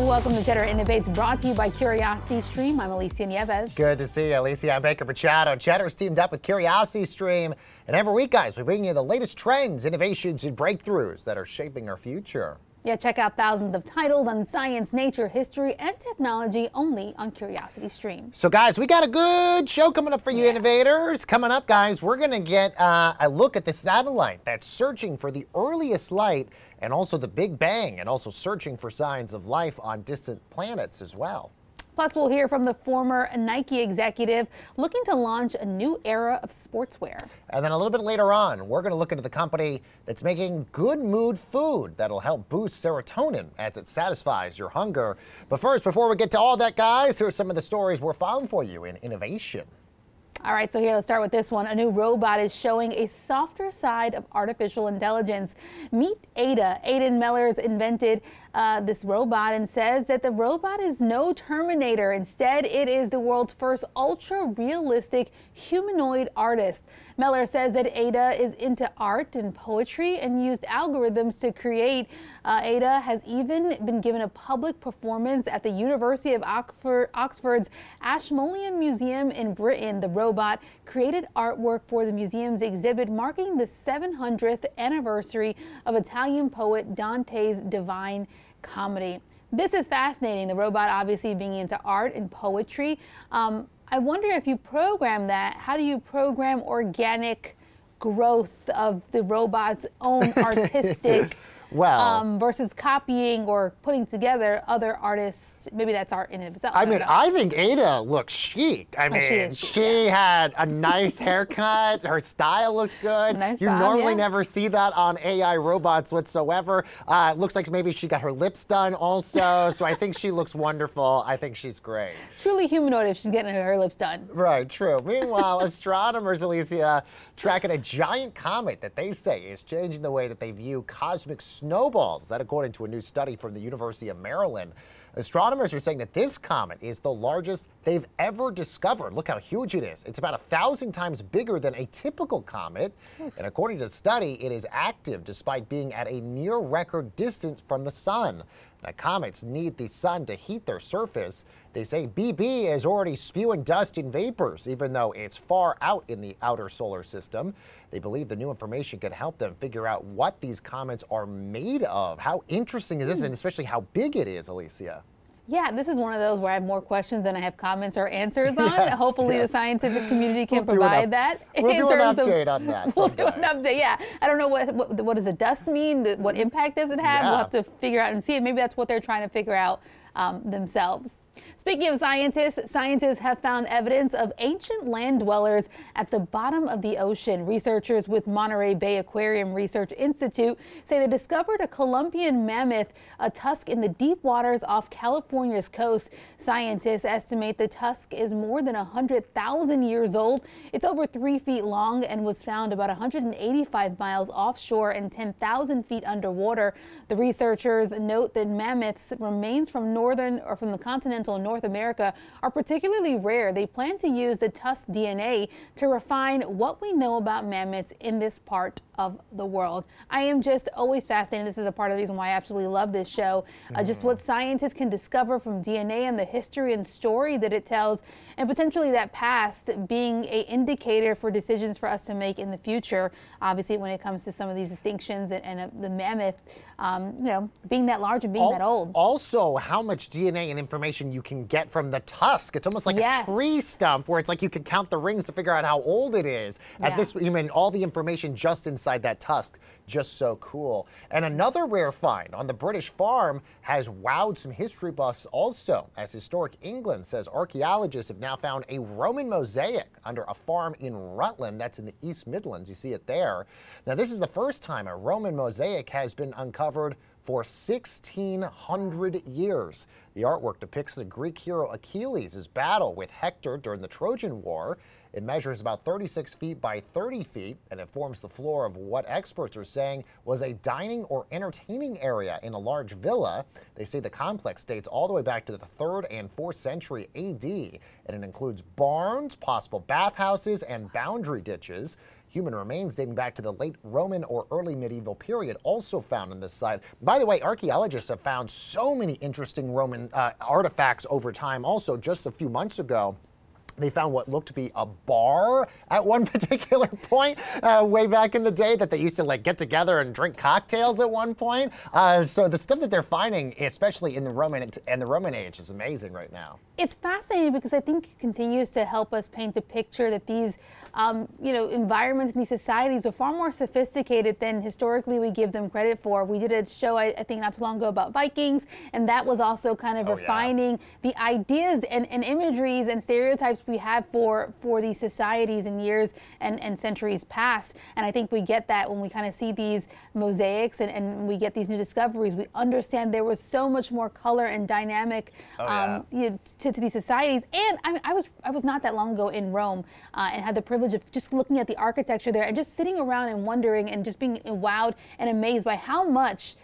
Welcome to Cheddar Innovates, brought to you by Curiosity Stream. I'm Alicia Nieves. Good to see you, Alicia. I'm Baker Machado. Cheddar's teamed up with Curiosity Stream. And every week, guys, we bring you the latest trends, innovations, and breakthroughs that are shaping our future. Yeah, check out thousands of titles on science, nature, history, and technology only on Curiosity Stream. So, guys, we got a good show coming up for you, Yeah. innovators. Coming up, guys, we're going to get uh, a look at the satellite that's searching for the earliest light and also the Big Bang, and also searching for signs of life on distant planets as well. Plus, we'll hear from the former Nike executive looking to launch a new era of sportswear. And then a little bit later on, we're going to look into the company that's making good mood food that'll help boost serotonin as it satisfies your hunger. But first, before we get to all that, guys, here's some of the stories we're found for you in innovation. All right, so here, let's start with this one. A new robot is showing a softer side of artificial intelligence. Meet Ai-Da. Aidan Mellers invented uh, this robot and says that the robot is no Terminator. Instead, it is the world's first ultra realistic humanoid artist. Meller says that Ai-Da is into art and poetry and used algorithms to create. Uh, Ai-Da has even been given a public performance at the University of Oxford, Oxford's Ashmolean Museum in Britain. The robot created artwork for the museum's exhibit marking the 700th anniversary of Italian poet Dante's Divine Comedy. This is fascinating. The robot obviously being into art and poetry. Um, I wonder if you program that, how do you program organic growth of the robot's own artistic Well- um, versus copying or putting together other artists? Maybe that's art in itself. I don't mean, know. I think Ai-Da looks chic. I mean, she she, chic, had a nice haircut. Her style looked good. Nice you normally yeah. never see that on AI robots whatsoever. Uh, it looks like maybe she got her lips done also. so I think she looks wonderful. I think she's great. Truly humanoid if she's getting her lips done. Right, true. Meanwhile, astronomers, Alicia, tracking a giant comet that they say is changing the way that they view cosmic snowballs. That, according to a new study from the University of Maryland. Astronomers are saying that this comet is the largest they've ever discovered. Look how huge it is. It's about a thousand times bigger than a typical comet. And according to the study, it is active despite being at a near record distance from the sun. Now, comets need the sun to heat their surface. They say BB is already spewing dust and vapors, even though it's far out in the outer solar system. They believe the new information could help them figure out what these comets are made of. How interesting is this, hmm. and especially how big it is, Alicia? Yeah, this is one of those where I have more questions than I have comments or answers on. Yes, Hopefully, yes. the scientific community can We'll provide up- that. we'll do an terms of- update on that We'll do an someday. update. Yeah, I don't know what what, what does a dust mean. the- What impact does it have? We'll have to figure out and see. Maybe that's what they're trying to figure out um, themselves. Speaking of scientists, scientists have found evidence of ancient land dwellers at the bottom of the ocean. Researchers with Monterey Bay Aquarium Research Institute say they discovered a Columbian mammoth, a tusk in the deep waters off California's coast. Scientists estimate the tusk is more than 100,000 years old. It's over three feet long and was found about 185 miles offshore and 10,000 feet underwater. The researchers note that mammoths remains from northern or from the continental North America are particularly rare. They plan to use the tusk DNA to refine what we know about mammoths in this part of the world. I am just always fascinated. This is a part of the reason why I absolutely love this show. Uh, just what scientists can discover from DNA and the history and story that it tells, and potentially that past being a indicator for decisions for us to make in the future. Obviously, when it comes to some of these distinctions and, and uh, the mammoth, um, you know, being that large and being Al- that old. Also, how much DNA and information you can get from the tusk. It's almost like Yes. a tree stump where it's like you can count the rings to figure out how old it is. At Yeah. this, you mean all the information just inside that tusk. Just so cool. And another rare find on the British farm has wowed some history buffs also, as Historic England says archaeologists have now found a Roman mosaic under a farm in Rutland. That's in the East Midlands. You see it there. Now, this is the first time a Roman mosaic has been uncovered for 1600 years. The artwork depicts the Greek hero Achilles' battle with Hector during the Trojan War. It measures about 36 feet by 30 feet, and it forms the floor of what experts are saying was a dining or entertaining area in a large villa. They say the complex dates all the way back to the 3rd and 4th century AD, and it includes barns, possible bathhouses, and boundary ditches. human remains dating back to the late Roman or early medieval period also found on this site. By the way, archaeologists have found so many interesting Roman uh, artifacts over time also just a few months ago. They found what looked to be a bar at one particular point uh, way back in the day that they used to like get together and drink cocktails at one point. Uh, so the stuff that they're finding, especially in the Roman and the Roman age, is amazing right now. It's fascinating because I think it continues to help us paint a picture that these, um, you know, environments and these societies are far more sophisticated than historically we give them credit for. We did a show, I, I think, not too long ago about Vikings, and that was also kind of oh, refining yeah. the ideas and, and imageries and stereotypes we have for for these societies in years and, and centuries past. And I think we get that when we kind of see these mosaics and, and we get these new discoveries. We understand there was so much more color and dynamic oh, yeah. um, you know, to, to, these societies. And I, mean, I was I was not that long ago in Rome uh, and had the privilege of just looking at the architecture there and just sitting around and wondering and just being wowed and amazed by how much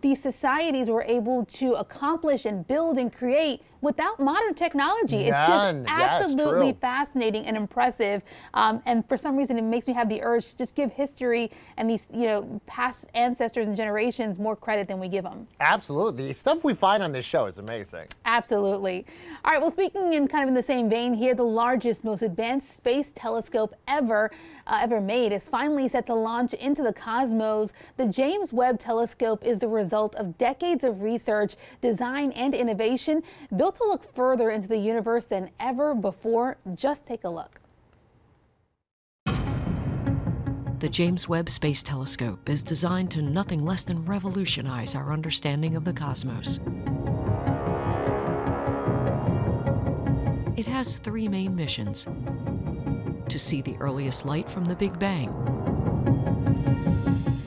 these societies were able to accomplish and build and create without modern technology. None. It's just absolutely yes, fascinating and impressive. Um, and for some reason, it makes me have the urge to just give history and these, you know, past ancestors and generations more credit than we give them. Absolutely. The stuff we find on this show is amazing. Absolutely. All right. Well, speaking in kind of in the same vein here, the largest, most advanced space telescope ever, uh, ever made is finally set to launch into the cosmos. The James Webb Telescope is the result of decades of research, design, and innovation built to look further into the universe than ever before. Just take a look. The James Webb Space Telescope is designed to nothing less than revolutionize our understanding of the cosmos. It has three main missions to see the earliest light from the Big Bang,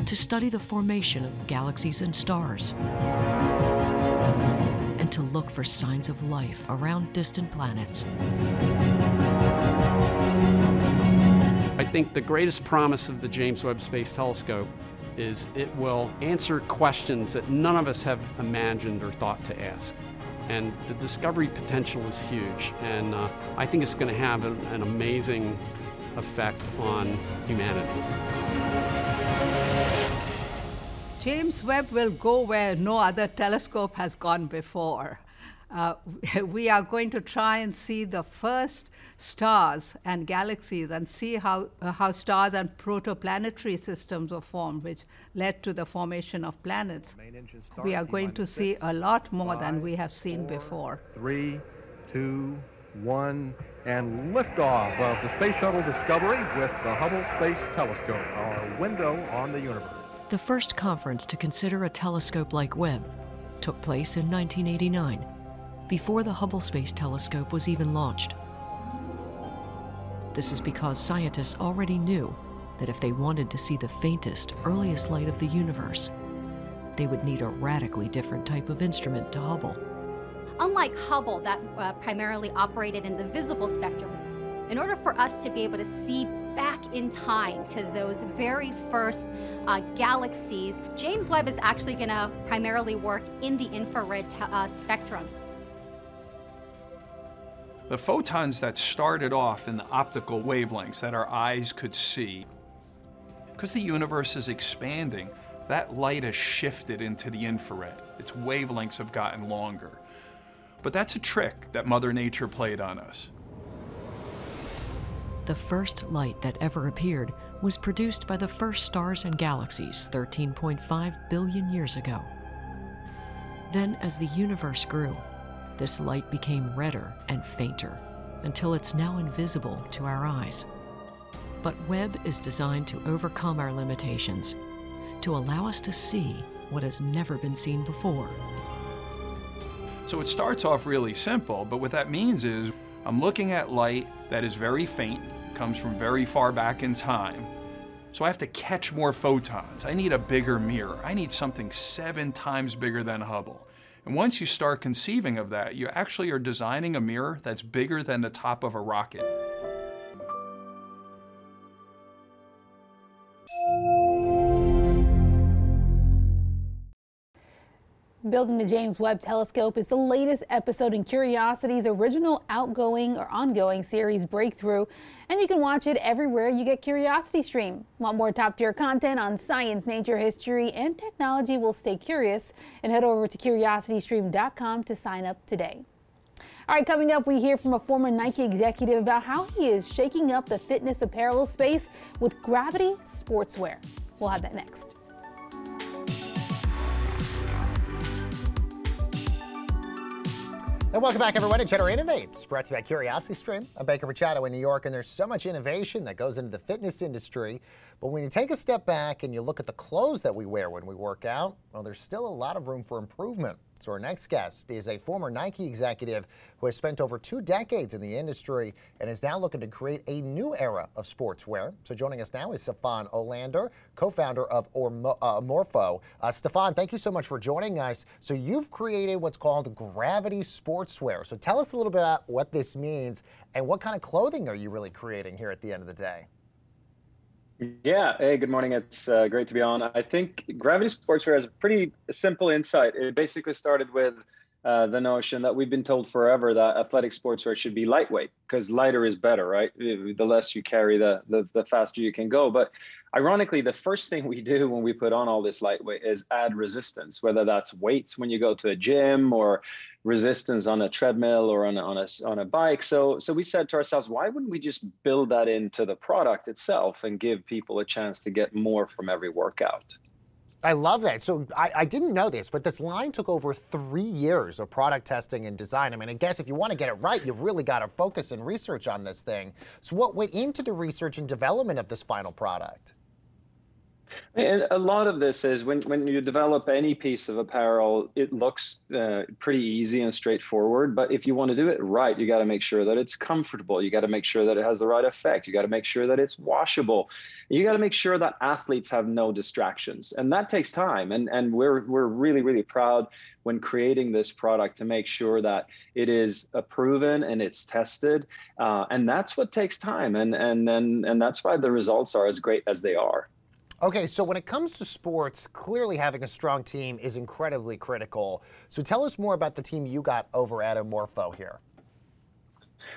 to study the formation of galaxies and stars to look for signs of life around distant planets. I think the greatest promise of the James Webb Space Telescope is it will answer questions that none of us have imagined or thought to ask. And the discovery potential is huge, and uh, I think it's going to have an, an amazing effect on humanity. James Webb will go where no other telescope has gone before. Uh, we are going to try and see the first stars and galaxies and see how, uh, how stars and protoplanetary systems were formed, which led to the formation of planets. We are going to see a lot more five, than we have seen four, before. Three, two, one, and liftoff of the Space Shuttle Discovery with the Hubble Space Telescope, our window on the universe. The first conference to consider a telescope like Webb took place in 1989, before the Hubble Space Telescope was even launched. This is because scientists already knew that if they wanted to see the faintest, earliest light of the universe, they would need a radically different type of instrument to Hubble. Unlike Hubble, that uh, primarily operated in the visible spectrum, in order for us to be able to see back in time to those very first uh, galaxies. James Webb is actually going to primarily work in the infrared uh, spectrum. The photons that started off in the optical wavelengths that our eyes could see, because the universe is expanding, that light has shifted into the infrared. Its wavelengths have gotten longer. But that's a trick that Mother Nature played on us. The first light that ever appeared was produced by the first stars and galaxies 13.5 billion years ago. Then, as the universe grew, this light became redder and fainter until it's now invisible to our eyes. But Webb is designed to overcome our limitations, to allow us to see what has never been seen before. So it starts off really simple, but what that means is I'm looking at light that is very faint, comes from very far back in time. So I have to catch more photons. I need a bigger mirror. I need something seven times bigger than Hubble. And once you start conceiving of that, you actually are designing a mirror that's bigger than the top of a rocket. Building the James Webb Telescope is the latest episode in Curiosity's original outgoing or ongoing series Breakthrough, and you can watch it everywhere you get Curiosity Stream. Want more top tier content on science, nature, history, and technology? Will stay curious and head over to curiositystream.com to sign up today. All right, coming up, we hear from a former Nike executive about how he is shaking up the fitness apparel space with Gravity Sportswear. We'll have that next. And welcome back, everyone, to Cheddar Innovates, brought to you by Curiosity Stream. I'm Baker Machado in New York, and there's so much innovation that goes into the fitness industry. But when you take a step back and you look at the clothes that we wear when we work out, well, there's still a lot of room for improvement. So our next guest is a former Nike executive who has spent over two decades in the industry and is now looking to create a new era of sportswear. So joining us now is Stefan Olander, co-founder of Ormo, uh, Morpho. Uh, Stefan, thank you so much for joining us. So you've created what's called Gravity Sportswear. So tell us a little bit about what this means and what kind of clothing are you really creating here at the end of the day? Yeah. Hey, good morning. It's uh, great to be on. I think Gravity Sportswear has a pretty simple insight. It basically started with uh, the notion that we've been told forever that athletic sportswear should be lightweight because lighter is better, right? The less you carry, the, the the faster you can go. But ironically, the first thing we do when we put on all this lightweight is add resistance, whether that's weights when you go to a gym or resistance on a treadmill or on a, on a, on a bike. So, so we said to ourselves, why wouldn't we just build that into the product itself and give people a chance to get more from every workout? I love that. So I, I, didn't know this, but this line took over three years of product testing and design. I mean, I guess if you want to get it right, you've really got to focus and research on this thing. So what went into the research and development of this final product? And a lot of this is when, when you develop any piece of apparel, it looks uh, pretty easy and straightforward. But if you want to do it right, you got to make sure that it's comfortable. You got to make sure that it has the right effect. You got to make sure that it's washable. You got to make sure that athletes have no distractions, and that takes time. And and we're we're really really proud when creating this product to make sure that it is proven and it's tested. Uh, and that's what takes time. And and and and that's why the results are as great as they are. Okay, so when it comes to sports, clearly having a strong team is incredibly critical. So tell us more about the team you got over at Amorpho here.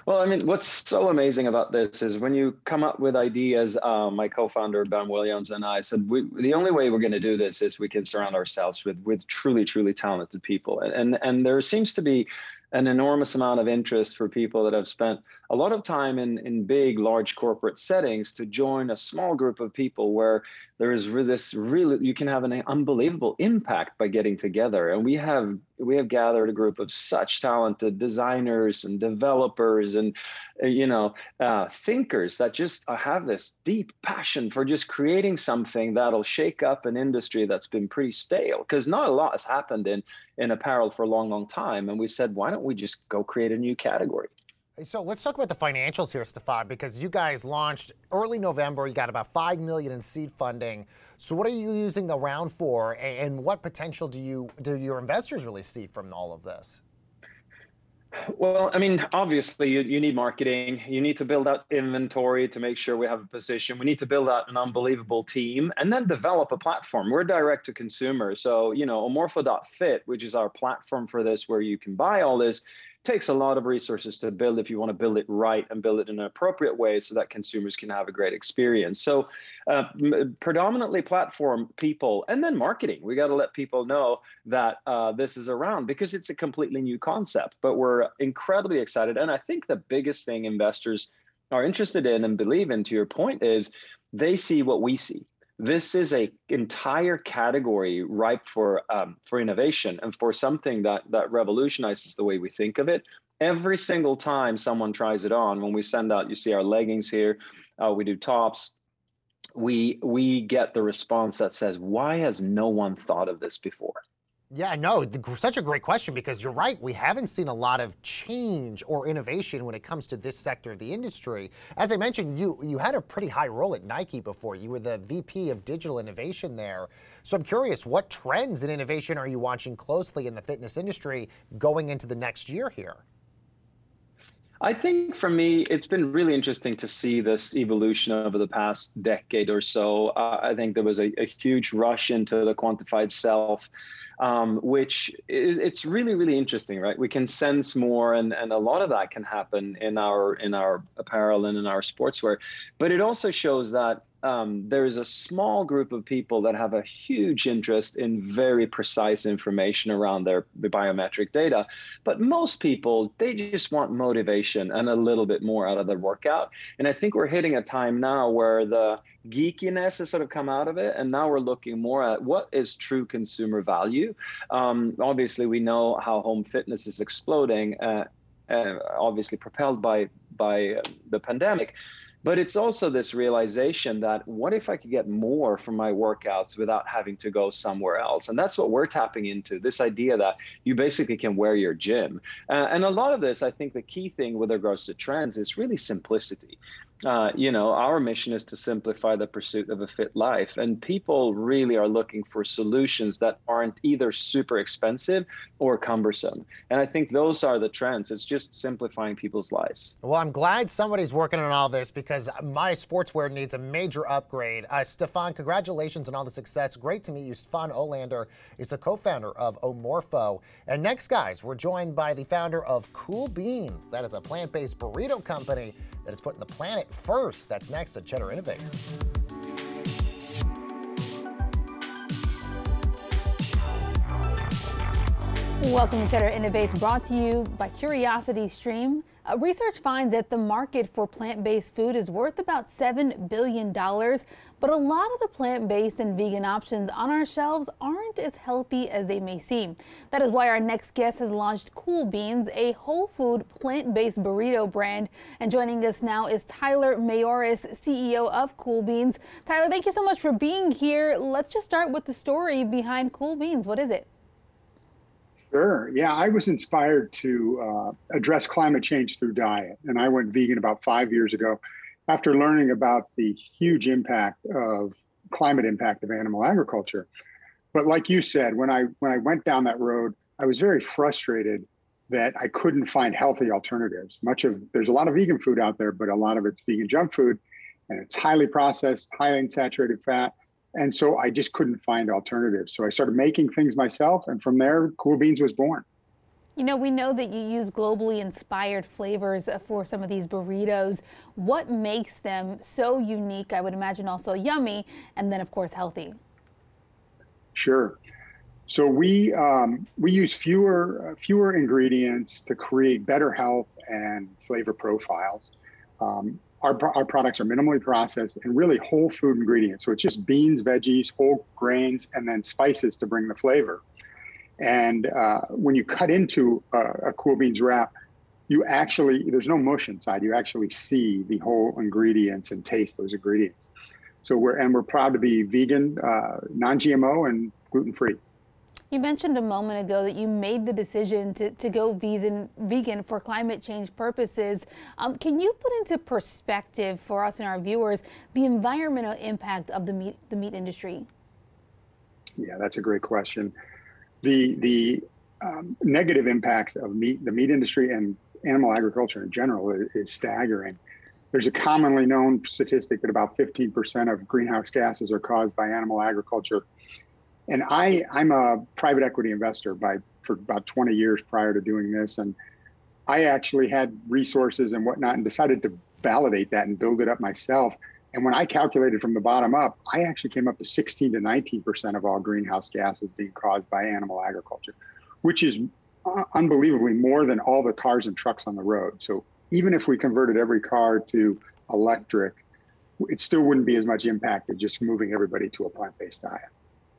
Well, I mean, what's so amazing about this is when you come up with ideas. Uh, my co-founder Ben Williams and I said we, the only way we're going to do this is we can surround ourselves with with truly, truly talented people, and and, and there seems to be an enormous amount of interest for people that have spent a lot of time in, in big, large corporate settings to join a small group of people where there is this really you can have an unbelievable impact by getting together. And we have we have gathered a group of such talented designers and developers and you know uh, thinkers that just uh, have this deep passion for just creating something that'll shake up an industry that's been pretty stale. Because not a lot has happened in in apparel for a long long time. And we said why don't we just go create a new category so let's talk about the financials here, Stefan, because you guys launched early November. You got about five million in seed funding. So what are you using the round for, and what potential do you do your investors really see from all of this? Well, I mean, obviously, you, you need marketing. You need to build out inventory to make sure we have a position. We need to build out an unbelievable team and then develop a platform. We're direct to consumer. So, you know, Amorpho.fit, which is our platform for this, where you can buy all this, takes a lot of resources to build if you want to build it right and build it in an appropriate way so that consumers can have a great experience. So, uh, predominantly platform people and then marketing. We got to let people know that uh, this is around because it's a completely new concept, but we're incredibly excited. And I think the biggest thing investors are interested in and believe in, to your point, is they see what we see this is a entire category ripe for um, for innovation and for something that that revolutionizes the way we think of it. Every single time someone tries it on when we send out you see our leggings here uh, we do tops we we get the response that says why has no one thought of this before yeah, no, such a great question because you're right. We haven't seen a lot of change or innovation when it comes to this sector of the industry. As I mentioned, you you had a pretty high role at Nike before. You were the VP of digital innovation there. So I'm curious, what trends in innovation are you watching closely in the fitness industry going into the next year here? I think for me, it's been really interesting to see this evolution over the past decade or so. Uh, I think there was a, a, huge rush into the quantified self, um, which is it's really really interesting, right? We can sense more, and and a lot of that can happen in our in our apparel and in our sportswear, but it also shows that um, there is a small group of people that have a huge interest in very precise information around their biometric data. But most people, they just want motivation and a little bit more out of their workout. And I think we're hitting a time now where the geekiness has sort of come out of it. And now we're looking more at what is true consumer value. Um, obviously, we know how home fitness is exploding. Uh, uh, obviously propelled by by uh, the pandemic but it's also this realization that what if I could get more from my workouts without having to go somewhere else? And that's what we're tapping into this idea that you basically can wear your gym. Uh, and a lot of this, I think the key thing with regards to trends is really simplicity uh, you know, our mission is to simplify the pursuit of a fit life. And people really are looking for solutions that aren't either super expensive or cumbersome. And I think those are the trends. It's just simplifying people's lives. Well, I'm glad somebody's working on all this because my sportswear needs a major upgrade. Uh, Stefan, congratulations on all the success. Great to meet you. Stefan Olander is the co founder of Amorpho. And next, guys, we're joined by the founder of Cool Beans. That is a plant based burrito company that is putting the planet first. That's next at Cheddar Innovates. Welcome to Cheddar Innovates, brought to you by Curiosity Stream. Uh, research finds that the market for plant-based food is worth about $7 billion, but a lot of the plant-based and vegan options on our shelves aren't as healthy as they may seem. That is why our next guest has launched Cool Beans, a whole food plant-based burrito brand. And joining us now is Tyler Mayoris, CEO of Cool Beans. Tyler, thank you so much for being here. Let's just start with the story behind Cool Beans. What is it? Sure. Yeah, I was inspired to uh, address climate change through diet, and I went vegan about five years ago after learning about the huge impact of climate impact of animal agriculture. But like you said, when I when I went down that road, I was very frustrated that I couldn't find healthy alternatives. Much of there's a lot of vegan food out there, but a lot of it's vegan junk food, and it's highly processed, highly saturated fat and so I just couldn't find alternatives. So I started making things myself, and from there, Cool Beans was born. You know, we know that you use globally inspired flavors for some of these burritos. What makes them so unique? I would imagine also yummy, and then of course healthy. Sure. So we um, we use fewer uh, fewer ingredients to create better health and flavor profiles. Um, our, our products are minimally processed and really whole food ingredients. So it's just beans, veggies, whole grains, and then spices to bring the flavor. And uh, when you cut into a, a cool beans wrap, you actually, there's no mush inside. You actually see the whole ingredients and taste those ingredients. So we're, and we're proud to be vegan, uh, non GMO, and gluten free. You mentioned a moment ago that you made the decision to, to go vegan, vegan for climate change purposes. Um, can you put into perspective for us and our viewers the environmental impact of the meat, the meat industry? Yeah, that's a great question. The, the um, negative impacts of meat, the meat industry and animal agriculture in general is, is staggering. There's a commonly known statistic that about 15% of greenhouse gases are caused by animal agriculture and I I'm a private equity investor by for about 20 years prior to doing this, and I actually had resources and whatnot, and decided to validate that and build it up myself. And when I calculated from the bottom up, I actually came up to 16 to 19 percent of all greenhouse gases being caused by animal agriculture, which is unbelievably more than all the cars and trucks on the road. So even if we converted every car to electric, it still wouldn't be as much impact as just moving everybody to a plant-based diet.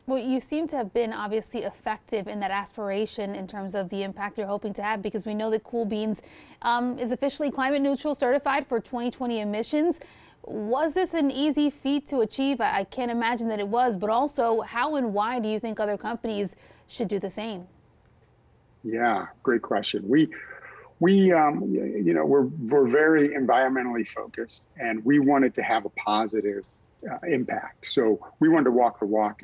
Well, you seem to have been obviously effective in that aspiration in terms of the impact you're hoping to have because we know that Cool Beans um, is officially climate neutral certified for 2020 emissions. Was this an easy feat to achieve? I, can't imagine that it was, but also how and why do you think other companies should do the same? Yeah, great question. We we um, you know we're we're very environmentally focused and we wanted to have a positive uh, impact. So we wanted to walk the walk,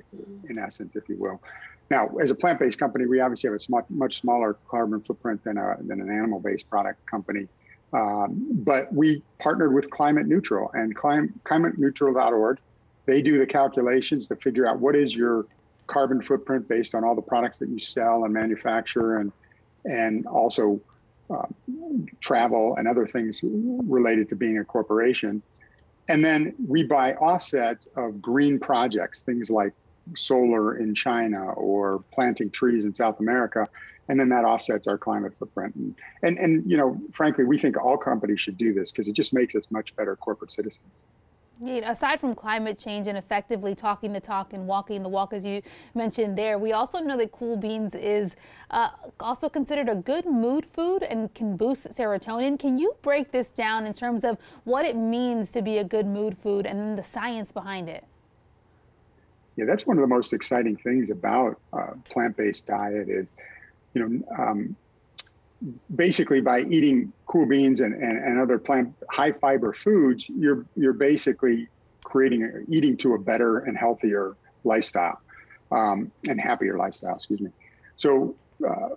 in essence, if you will. Now, as a plant-based company, we obviously have a much, much smaller carbon footprint than, a, than an animal-based product company. Um, but we partnered with Climate Neutral and clim- climateneutral.org. They do the calculations to figure out what is your carbon footprint based on all the products that you sell and manufacture and and also uh, travel and other things related to being a corporation. And then we buy offsets of green projects, things like solar in China or planting trees in South America. And then that offsets our climate footprint. And, and, and you know, frankly, we think all companies should do this because it just makes us much better corporate citizens aside from climate change and effectively talking the talk and walking the walk, as you mentioned there, we also know that Cool Beans is uh, also considered a good mood food and can boost serotonin. Can you break this down in terms of what it means to be a good mood food and the science behind it? Yeah, that's one of the most exciting things about uh, plant-based diet is, you know, um, basically by eating cool beans and, and, and other plant high fiber foods, you're you're basically creating eating to a better and healthier lifestyle um, and happier lifestyle. Excuse me. So. Uh,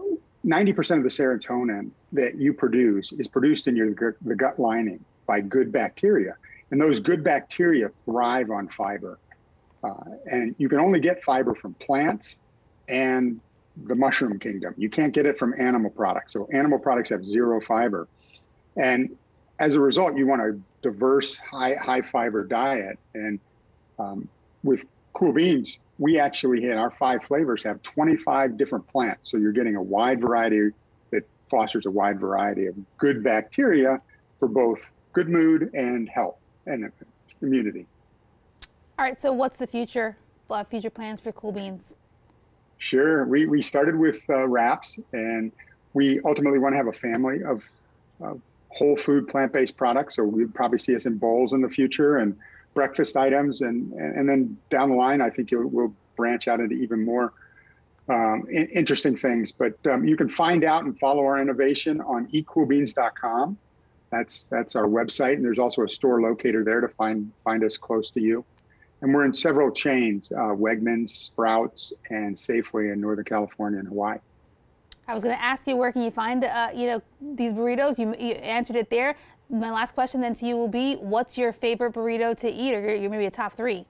90% of the serotonin that you produce is produced in your the gut lining by good bacteria, and those good bacteria thrive on fiber. Uh, and you can only get fiber from plants and the mushroom kingdom. You can't get it from animal products. So animal products have zero fiber. And as a result, you want a diverse, high high fiber diet. And um, with Cool Beans, we actually in our five flavors have 25 different plants. So you're getting a wide variety that fosters a wide variety of good bacteria for both good mood and health and immunity. All right. So what's the future? Uh, future plans for Cool Beans? Sure. We, we started with uh, wraps and we ultimately want to have a family of, of whole food plant based products. So we'd probably see us in bowls in the future and breakfast items. And, and then down the line, I think we'll branch out into even more um, interesting things. But um, you can find out and follow our innovation on eatcoolbeans.com. That's that's our website, and there's also a store locator there to find find us close to you and we're in several chains: uh, Wegmans, Sprouts, and Safeway in Northern California and Hawaii. I was going to ask you where can you find uh, you know these burritos? You, you, answered it there. My last question then to you will be: What's your favorite burrito to eat, or your, maybe a top three?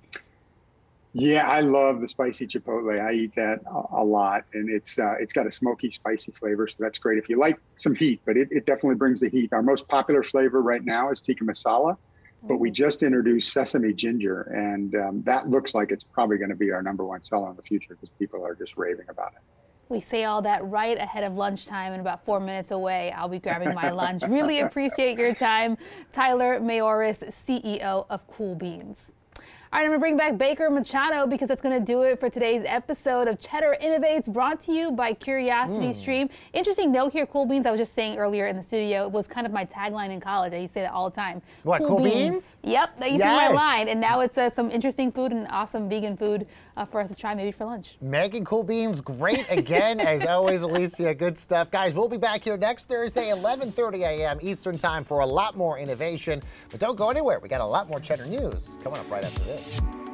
Yeah, I love the spicy chipotle. I eat that a, a lot, and it's uh, it's got a smoky, spicy flavor, so that's great if you like some heat. But it, it definitely brings the heat. Our most popular flavor right now is tikka masala but we just introduced sesame ginger, and um, that looks like it's probably going to be our number one seller in the future because people are just raving about it. We say all that right ahead of lunchtime, and about four minutes away, I'll be grabbing my lunch. Really appreciate your time, Tyler Mayoris CEO of Cool Beans. All right, I'm going to bring back Baker Machado because that's going to do it for today's episode of Cheddar Innovates, brought to you by Curiosity mm. Stream. Interesting note here, Cool Beans, I was just saying earlier in the studio, it was kind of my tagline in college. I used to say that all the time. What, Cool, cool beans? beans? Yep, that used yes. to be my line. And now it's uh, some interesting food and awesome vegan food uh, for us to try maybe for lunch. Making Cool Beans great again, as always, Alicia. Good stuff. Guys, we'll be back here next Thursday, 11.30 a.m. Eastern Time for a lot more innovation. But don't go anywhere. We got a lot more Cheddar news coming up right after this it.